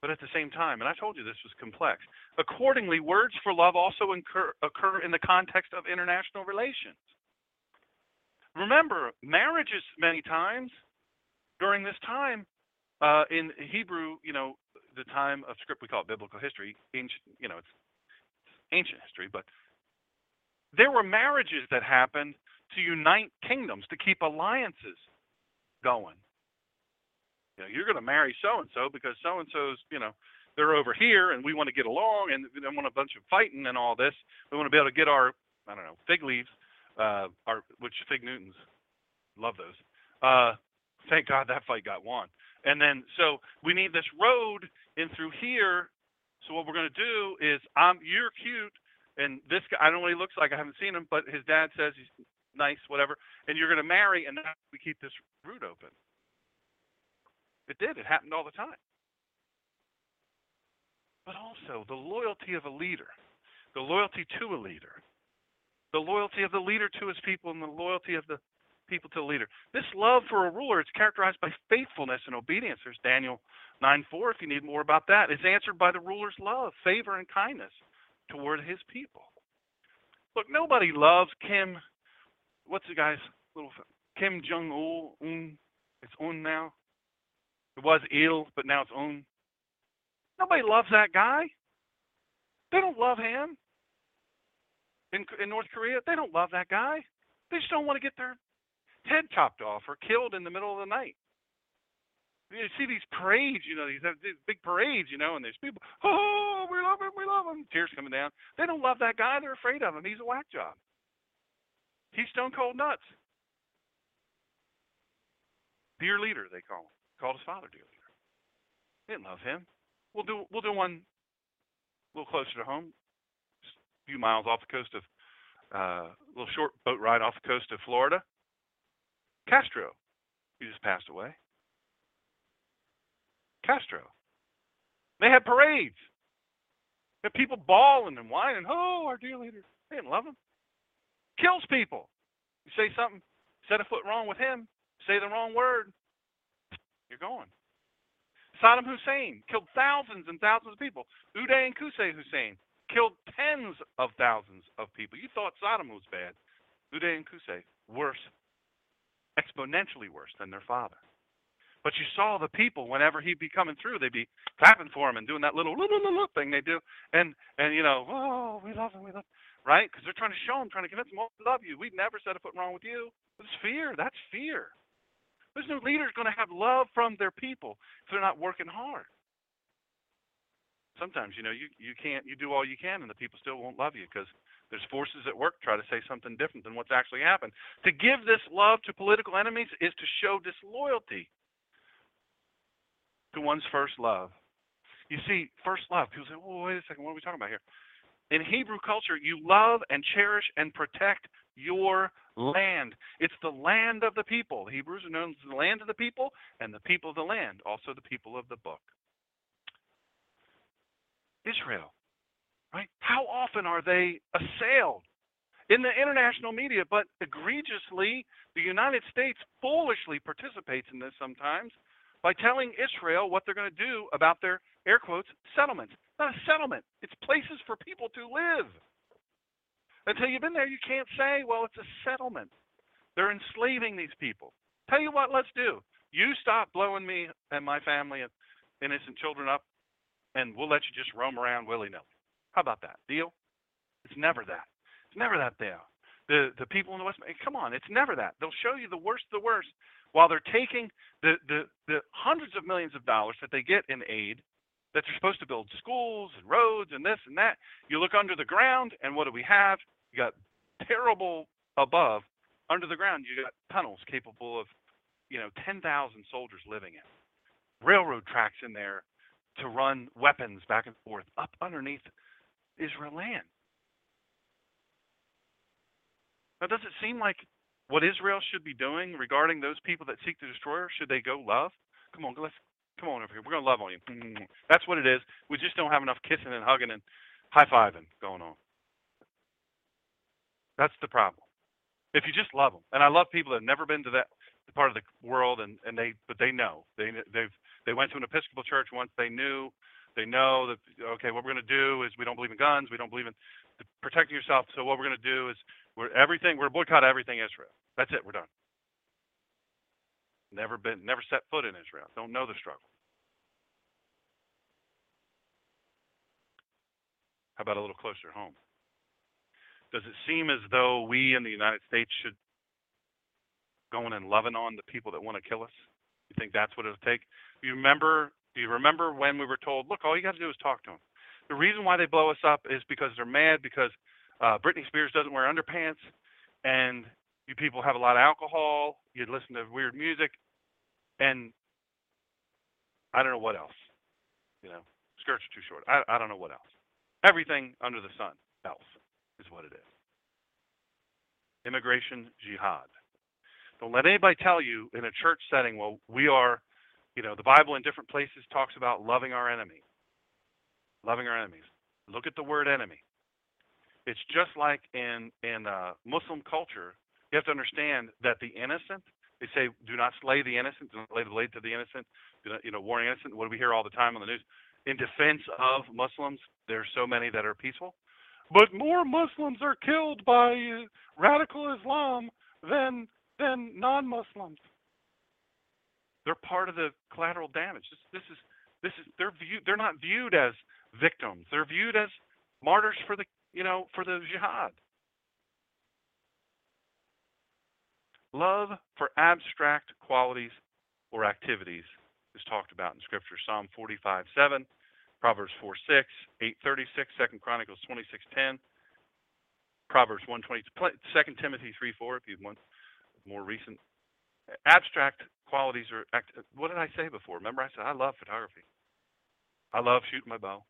But at the same time, and I told you this was complex, accordingly, words for love also incur, occur in the context of international relations. Remember, marriages many times during this time uh, in Hebrew, you know, the time of script we call it biblical history. Ancient, you know, it's ancient history, but there were marriages that happened to unite kingdoms to keep alliances going. You know, you're going to marry so and so because so and so's, you know, they're over here and we want to get along and we don't want a bunch of fighting and all this. We want to be able to get our, I don't know, fig leaves, uh, our which fig Newtons, love those. Uh, thank God that fight got won. And then, so we need this road in through here. So what we're going to do is, I'm you're cute, and this guy, I don't know what he looks like. I haven't seen him, but his dad says he's nice, whatever. And you're going to marry, and we keep this route open. It did. It happened all the time. But also the loyalty of a leader, the loyalty to a leader, the loyalty of the leader to his people, and the loyalty of the people to the leader. This love for a ruler is characterized by faithfulness and obedience. There's Daniel 9 4, if you need more about that. It's answered by the ruler's love, favor, and kindness toward his people. Look, nobody loves Kim. What's the guy's little Kim Jong Un? It's Un now. It was Il, but now it's Un. Nobody loves that guy. They don't love him. In, in North Korea, they don't love that guy. They just don't want to get their head chopped off or killed in the middle of the night. You see these parades, you know, these, uh, these big parades, you know, and there's people, oh, we love him, we love him, tears coming down. They don't love that guy. They're afraid of him. He's a whack job. He's stone cold nuts. Dear leader, they call him. Called his father dear leader. They didn't love him. We'll do we'll do one a little closer to home, a few miles off the coast of uh, a little short boat ride off the coast of Florida. Castro, he just passed away. Castro. They had parades. They had people bawling and whining. Oh, our dear leader. They didn't love him. Kills people. You say something, set a foot wrong with him, say the wrong word, you're going. Saddam Hussein killed thousands and thousands of people. Uday and Qusay Hussein killed tens of thousands of people. You thought Saddam was bad. Uday and Qusay, worse, exponentially worse than their father. But you saw the people whenever he'd be coming through, they'd be clapping for him and doing that little thing they do, and and you know, oh, we love him, we love, him. right? Because they're trying to show him, trying to convince him, oh, we love you. We'd never said a foot wrong with you. It's fear. That's fear. There's no leader going to have love from their people if they're not working hard. Sometimes, you know, you, you can't, you do all you can and the people still won't love you because there's forces at work try to say something different than what's actually happened. To give this love to political enemies is to show disloyalty to one's first love. You see, first love, people say, well, wait a second, what are we talking about here? In Hebrew culture, you love and cherish and protect your land. It's the land of the people. Hebrews are known as the land of the people and the people of the land, also the people of the book. Israel, right? How often are they assailed in the international media? But egregiously, the United States foolishly participates in this sometimes by telling Israel what they're going to do about their air quotes settlements. Not a settlement. It's places for people to live. Until you've been there, you can't say, well, it's a settlement. They're enslaving these people. Tell you what, let's do. You stop blowing me and my family and innocent children up, and we'll let you just roam around willy nilly. How about that? Deal? It's never that. It's never that deal. The the people in the West, come on, it's never that. They'll show you the worst of the worst while they're taking the, the, the hundreds of millions of dollars that they get in aid that they're supposed to build schools and roads and this and that. You look under the ground, and what do we have? You got terrible above. Under the ground, you got tunnels capable of, you know, 10,000 soldiers living in. Railroad tracks in there to run weapons back and forth up underneath Israel land. Now, does it seem like what Israel should be doing regarding those people that seek to destroy her? Should they go love? Come on, let's come on over here. We're gonna love on you. That's what it is. We just don't have enough kissing and hugging and high fiving going on. That's the problem. If you just love them, and I love people that have never been to that part of the world, and and they but they know they they've they went to an Episcopal church once. They knew they know that okay, what we're to do is we don't believe in guns, we don't believe in protecting yourself. So what we're to do is we're everything we're boycott everything Israel. That's it. We're done. Never been, never set foot in Israel. Don't know the struggle. How about a little closer home? Does it seem as though we in the United States should go in and loving on the people that want to kill us? You think that's what it'll take? Do you remember? Do you remember when we were told, "Look, all you got to do is talk to them"? The reason why they blow us up is because they're mad because uh, Britney Spears doesn't wear underpants, and you people have a lot of alcohol, you listen to weird music, and I don't know what else. You know, skirts are too short. I, I don't know what else. Everything under the sun else is what it is. Immigration jihad. Don't let anybody tell you in a church setting, well, we are, you know, the Bible in different places talks about loving our enemy. Loving our enemies. Look at the word enemy. It's just like in in uh, Muslim culture, you have to understand that the innocent, they say, do not slay the innocent, do not lay the blade to the innocent, do not, you know, warning innocent. What do we hear all the time on the news? In defense of Muslims, there's so many that are peaceful. But more Muslims are killed by radical Islam than than non-Muslims. They're part of the collateral damage. This, this is this is they're viewed they're not viewed as victims. They're viewed as martyrs for the you know for the jihad. Love for abstract qualities or activities is talked about in Scripture. Psalm 45, 7, Proverbs 4, 6, 8, 36, 2 Chronicles 26, 10, Proverbs 1, 20, 2 Timothy 3, 4, if you want more recent. Abstract qualities or Act, what did I say before? Remember, I said I love photography. I love shooting my bow,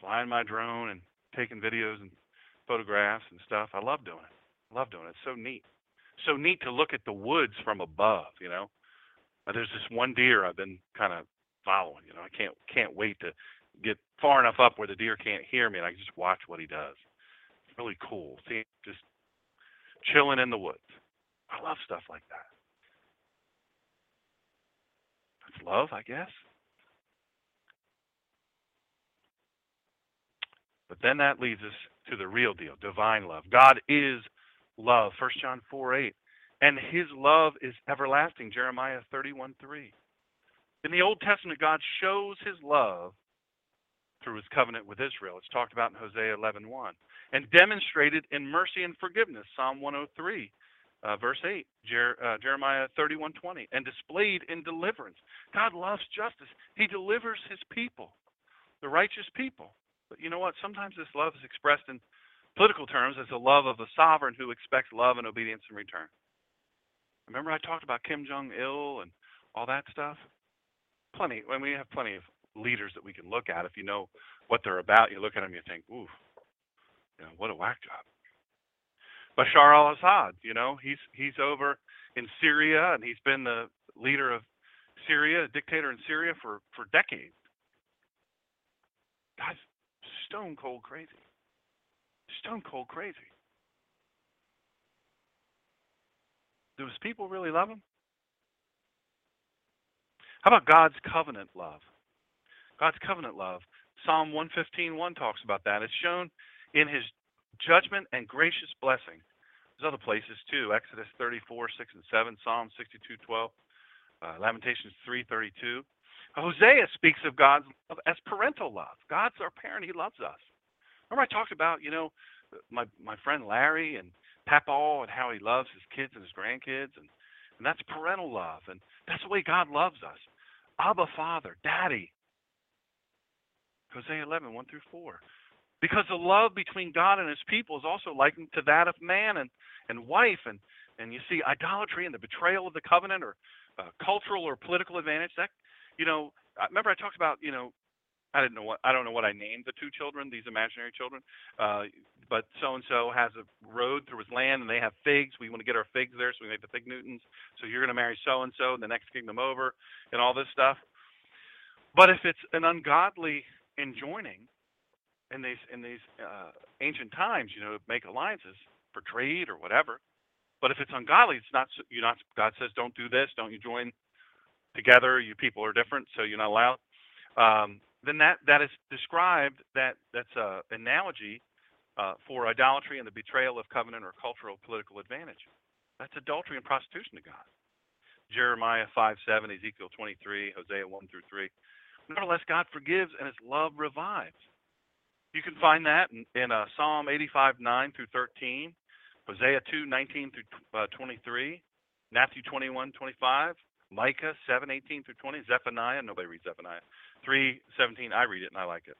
flying my drone, and taking videos and photographs and stuff. I love doing it. I love doing it. It's so neat. So neat to look at the woods from above. You know, uh, there's this one deer I've been kind of following. You know, I can't can't wait to get far enough up where the deer can't hear me, and I can just watch what he does. It's really cool. See, just chilling in the woods. I love stuff like that. That's love, I guess. But then that leads us to the real deal, divine love. God is love. 1 John 4 8. And his love is everlasting. Jeremiah 31 3. In the Old Testament, God shows his love through his covenant with Israel. It's talked about in Hosea 11 1. And demonstrated in mercy and forgiveness. Psalm 103 uh, verse 8, Jer- uh, Jeremiah 31:20, and displayed in deliverance. God loves justice. He delivers his people, the righteous people. But you know what? Sometimes this love is expressed in political terms as the love of a sovereign who expects love and obedience in return. Remember I talked about Kim Jong Il and all that stuff? Plenty. When we have plenty of leaders that we can look at. If you know what they're about, you look at them, you think, ooh, you know, what a whack job. Bashar al-Assad. You know, he's he's over in Syria and he's been the leader of Syria, a dictator in Syria for for decades. That's stone cold crazy. Stone cold crazy. Do his people really love him? How about God's covenant love? God's covenant love. Psalm 115:1 talks about that. It's shown in his judgment and gracious blessing. There's other places too. Exodus 34, 6 and 7, Psalm 62, 12, uh, Lamentations 3, 32. Hosea speaks of God's love as parental love. God's our parent. He loves us. Remember I talked about, you know, my my friend Larry and Papa and how he loves his kids and his grandkids and and that's parental love and that's the way God loves us. Abba Father, Daddy. Hosea 11, 1 through 4. Because the love between God and his people is also likened to that of man and, and wife. And, and you see, idolatry and the betrayal of the covenant or uh, cultural or political advantage. That, you know, remember I talked about, you know, I didn't know what I don't know what I named the two children, these imaginary children. Uh, but so and so has a road through his land, and they have figs. We want to get our figs there, so we make the fig Newtons. So you're going to marry so and so, in the next kingdom over, and all this stuff. But if it's an ungodly enjoining, in these in these uh, ancient times, you know, make alliances for trade or whatever. But if it's ungodly, it's not. You're not. God says, don't do this. Don't you join together? You people are different, so you're not allowed. Um, then that that is described. That that's a analogy uh, for idolatry and the betrayal of covenant or cultural political advantage. That's adultery and prostitution to God. Jeremiah 5 7, Ezekiel 23, Hosea 1 through 3. Nevertheless, God forgives and his love revives. You can find that in, in uh, Psalm 85, 9 through 13, Hosea 2, 19 through uh, 23, Matthew 21, 25, Micah 7, 18 through 20, Zephaniah, nobody reads Zephaniah, 3, 17, I read it and I like it.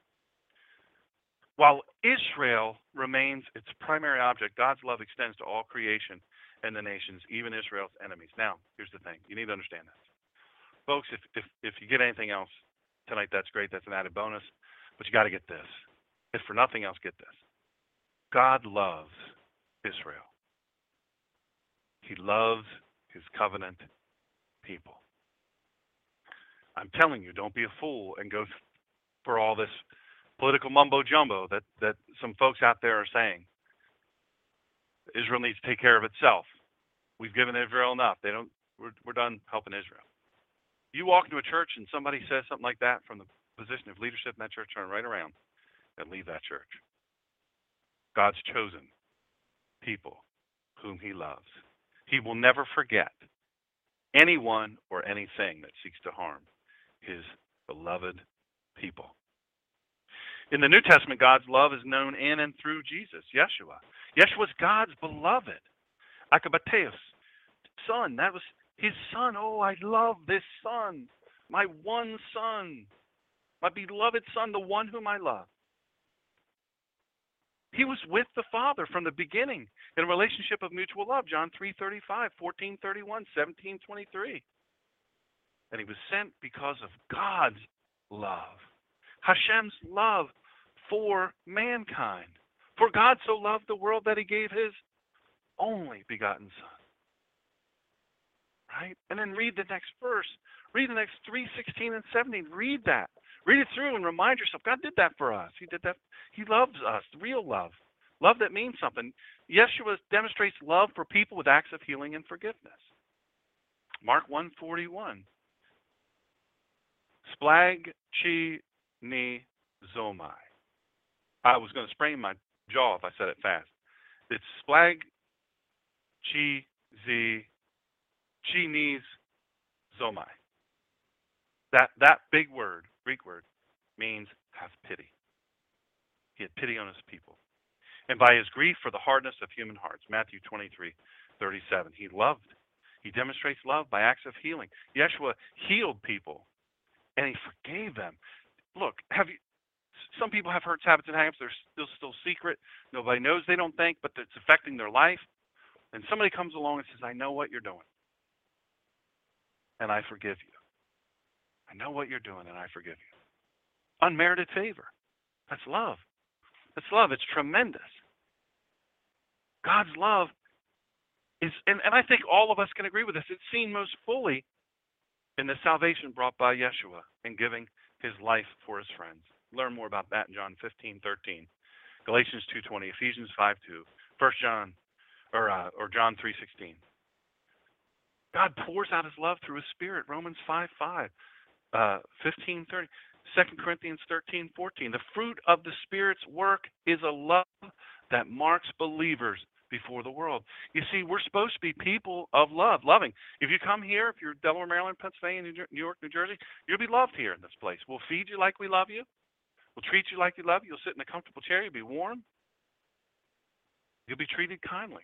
While Israel remains its primary object, God's love extends to all creation and the nations, even Israel's enemies. Now, here's the thing you need to understand this. Folks, if, if, if you get anything else tonight, that's great. That's an added bonus. But you got to get this. If for nothing else, get this God loves Israel, He loves His covenant people. I'm telling you, don't be a fool and go for all this political mumbo jumbo that, that some folks out there are saying. Israel needs to take care of itself. We've given Israel enough. They don't. We're, we're done helping Israel. You walk into a church and somebody says something like that from the position of leadership in that church, turn right around and leave that church. God's chosen people whom he loves. He will never forget anyone or anything that seeks to harm his beloved people. In the New Testament, God's love is known in and through Jesus, Yeshua. Yeshua's God's beloved. Akabateus, son. That was his son. Oh, I love this son. My one son. My beloved son, the one whom I love. He was with the Father from the beginning in a relationship of mutual love. John 3:35, 14:31, 17:23. And he was sent because of God's love. Hashem's love for mankind. For God so loved the world that he gave his only begotten son. Right? And then read the next verse. Read the next 3, 16, and 17. Read that. Read it through and remind yourself God did that for us. He did that. He loves us, real love. Love that means something. Yeshua demonstrates love for people with acts of healing and forgiveness. Mark 141. Splag. I was going to sprain my jaw if I said it fast. It's splag chi z chi zomai. That that big word, Greek word, means have pity. He had pity on his people. And by his grief for the hardness of human hearts, Matthew 23, 37, he loved. He demonstrates love by acts of healing. Yeshua healed people and he forgave them. Look, have you some people have hurts, habits, and hangups. They're still still secret. Nobody knows they don't think, but it's affecting their life. And somebody comes along and says, I know what you're doing. And I forgive you. I know what you're doing and I forgive you. Unmerited favor. That's love. That's love. It's tremendous. God's love is, and, and I think all of us can agree with this, it's seen most fully in the salvation brought by Yeshua and giving his life for his friends. Learn more about that in John 15, 13, Galatians 2.20, Ephesians 5, 2, 1 John, or, uh, or John 3, 16. God pours out his love through his spirit, Romans 5, 5, uh, 15, 30. 2 Corinthians 13, 14. The fruit of the Spirit's work is a love that marks believers before the world. You see, we're supposed to be people of love, loving. If you come here, if you're Delaware, Maryland, Pennsylvania, New York, New Jersey, you'll be loved here in this place. We'll feed you like we love you. We'll treat you like you love you. You'll sit in a comfortable chair. You'll be warm. You'll be treated kindly,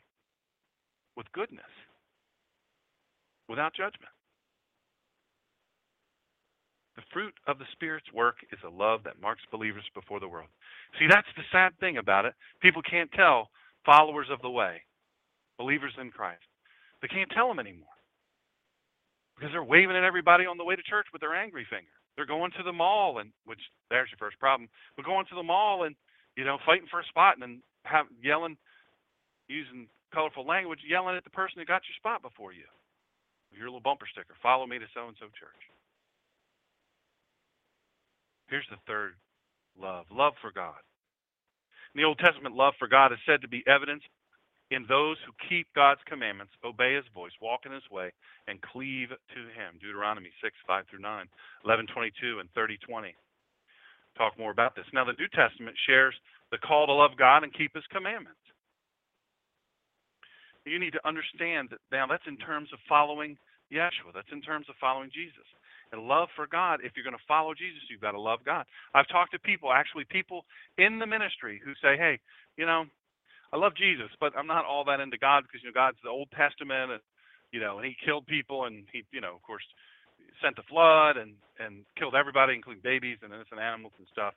with goodness, without judgment. The fruit of the Spirit's work is a love that marks believers before the world. See, that's the sad thing about it. People can't tell followers of the way, believers in Christ. They can't tell them anymore because they're waving at everybody on the way to church with their angry finger. They're going to the mall, and which there's your first problem. We're going to the mall and you know fighting for a spot and then have yelling, using colorful language, yelling at the person who got your spot before you. Your little bumper sticker. Follow me to so and so church. Here's the third love love for God. In the Old Testament, love for God is said to be evidenced in those who keep God's commandments, obey his voice, walk in his way, and cleave to him. Deuteronomy 6, 5 through 9, 11, 22, and 30, 20. Talk more about this. Now, the New Testament shares the call to love God and keep his commandments. You need to understand that now that's in terms of following Yeshua. That's in terms of following Jesus and love for God. If you're going to follow Jesus, you've got to love God. I've talked to people, actually people in the ministry, who say, "Hey, you know, I love Jesus, but I'm not all that into God because you know God's the Old Testament, and you know, and He killed people, and He, you know, of course, sent the flood and and killed everybody, including babies and innocent animals and stuff."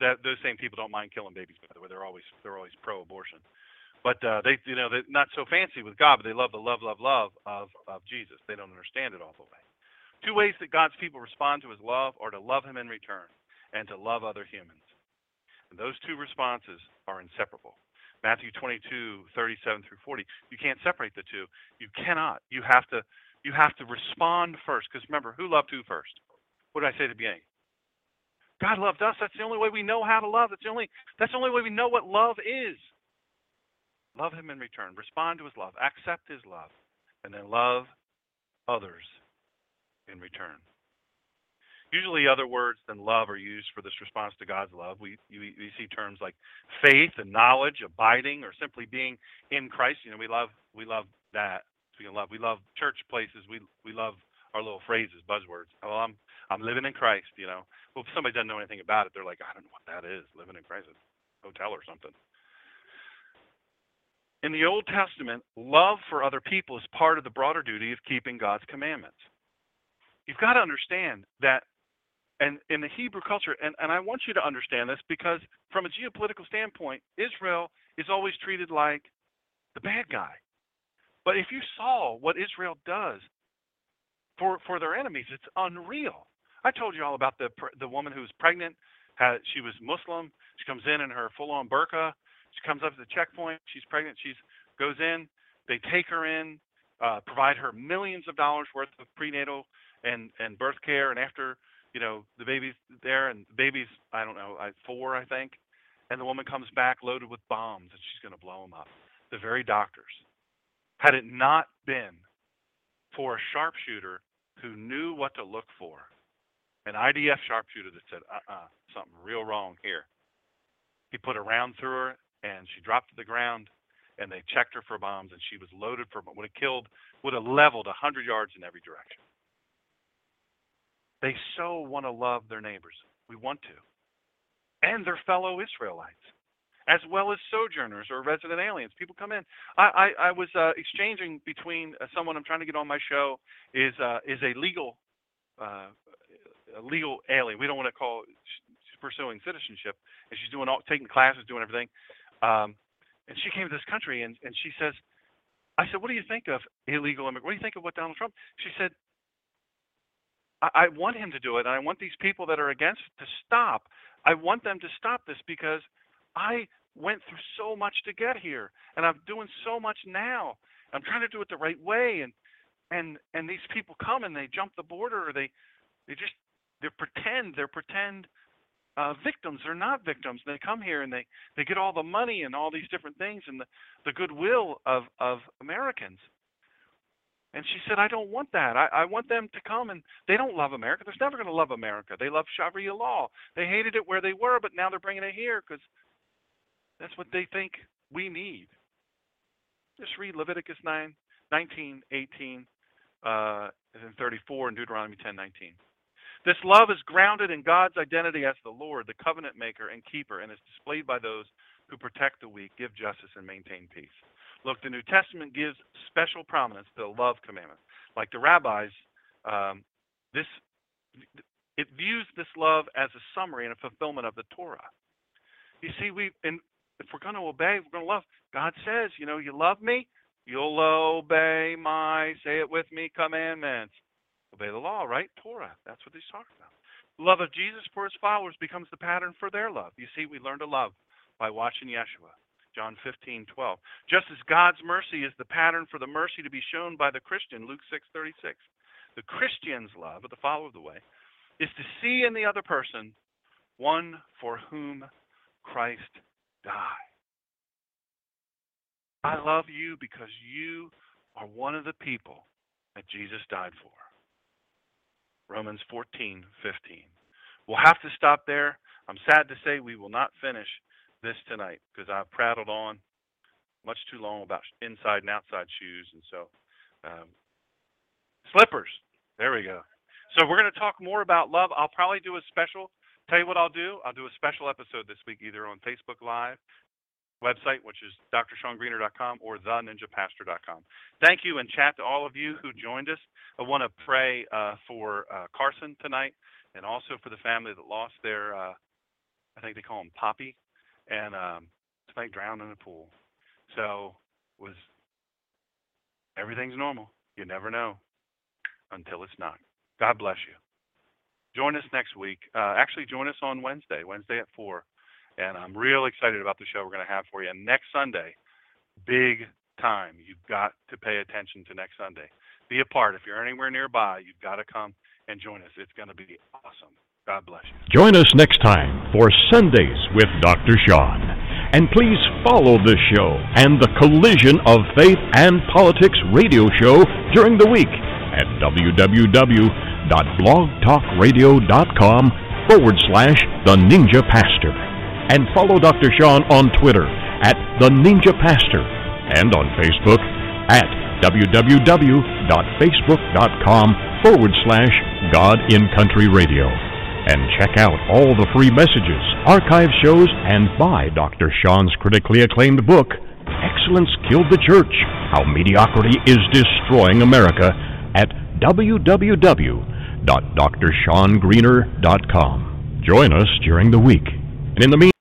That those same people don't mind killing babies, by the way. They're always they're always pro-abortion but uh, they you know they're not so fancy with God, but they love the love, love, love of of Jesus. They don't understand it all the way. Two ways that God's people respond to his love are to love him in return and to love other humans. And those two responses are inseparable. Matthew 22, 37 through 40. You can't separate the two. You cannot. You have to you have to respond first. Because remember, who loved who first? What did I say at the beginning? God loved us. That's the only way we know how to love. That's the only that's the only way we know what love is. Love him in return. Respond to his love. Accept his love. And then love others in return. Usually, other words than love are used for this response to God's love. We, we, we see terms like faith and knowledge, abiding, or simply being in Christ. You know, we love we love that. Speaking of love, we love church places. We we love our little phrases, buzzwords. Well, I'm I'm living in Christ. You know, well, if somebody doesn't know anything about it, they're like, I don't know what that is. Living in Christ, hotel or something. In the Old Testament, love for other people is part of the broader duty of keeping God's commandments you've got to understand that And in the Hebrew culture, and, and I want you to understand this because from a geopolitical standpoint, Israel is always treated like the bad guy. But if you saw what Israel does for for their enemies, it's unreal. I told you all about the the woman who was pregnant. Had, she was Muslim. She comes in in her full-on burqa. She comes up to the checkpoint. She's pregnant. She's goes in. They take her in, uh, provide her millions of dollars worth of prenatal and and birth care. And after you know the baby's there, and the baby's I don't know, I, four I think, and the woman comes back loaded with bombs, and she's going to blow them up. The very doctors. Had it not been for a sharpshooter who knew what to look for, an IDF sharpshooter that said, "Uh-uh, something real wrong here." He put a round through her, and she dropped to the ground and they checked her for bombs, and she was loaded for would have killed, would have leveled 100 yards in every direction. They so want to love their neighbors. We want to, and their fellow Israelites, as well as sojourners or resident aliens. People come in. I I, I was uh, exchanging between uh, someone I'm trying to get on my show is uh, is a legal uh, a legal alien. We don't want to call she's pursuing citizenship, and she's doing all taking classes, doing everything. Um, and she came to this country and, and she says, I said, what do you think of illegal immigrants? What do you think of what Donald Trump? She said, I, want him to do it, and I want these people that are against to stop. I want them to stop this because I went through so much to get here, and I'm doing so much now. I'm trying to do it the right way, and and and these people come and they jump the border, or they they just they pretend they're pretend uh, victims. They're not victims. They come here and they, they get all the money and all these different things and the, the goodwill of, of Americans. And she said, I don't want that. I, I want them to come and they don't love America. They're never going to love America. They love Sharia law. They hated it where they were, but now they're bringing it here because that's what they think we need. Just read Leviticus 9, 19, 18, uh, and 34, and Deuteronomy 10, 19. This love is grounded in God's identity as the Lord, the covenant maker and keeper, and is displayed by those who protect the weak, give justice, and maintain peace. Look, the New Testament gives special prominence to the love commandment. Like the rabbis, um, this it views this love as a summary and a fulfillment of the Torah. You see, we and if we're going to obey, we're going to love. God says, you know, you love me, you'll obey my, say it with me, commandments. Obey the law, right? Torah. That's what he's talking about. Love of Jesus for his followers becomes the pattern for their love. You see, we learn to love by watching Yeshua. John 15, 12. Just as God's mercy is the pattern for the mercy to be shown by the Christian, Luke 6, 36. The Christian's love, or the follower of the way, is to see in the other person one for whom Christ died. I love you because you are one of the people that Jesus died for. Romans 14, 15. We'll have to stop there. I'm sad to say we will not finish this tonight because I've prattled on much too long about inside and outside shoes. And so, um, slippers. There we go. So, we're going to talk more about love. I'll probably do a special. Tell you what I'll do. I'll do a special episode this week, either on Facebook Live website, which is drshawngreener.com or theninjapastor.com. Thank you and chat to all of you who joined us. I want to pray uh, for uh, Carson tonight and also for the family that lost their, uh, I think they call him Poppy, and um, tonight drowned in a pool. So was everything's normal. You never know until it's not. God bless you. Join us next week. Uh, actually, join us on Wednesday, Wednesday at 4 and I'm real excited about the show we're going to have for you. And next Sunday, big time. You've got to pay attention to next Sunday. Be a part. If you're anywhere nearby, you've got to come and join us. It's going to be awesome. God bless you. Join us next time for Sundays with Dr. Shawn. And please follow this show and the Collision of Faith and Politics radio show during the week at www.blogtalkradio.com forward slash The Ninja Pastor and follow Dr. Shawn on Twitter at The Ninja Pastor and on Facebook at www.facebook.com forward slash God in Country Radio. And check out all the free messages, archive shows, and buy Dr. Shawn's critically acclaimed book, Excellence Killed the Church How Mediocrity is Destroying America, at www www.drshawngreener.com. Join us during the week. And in the meantime,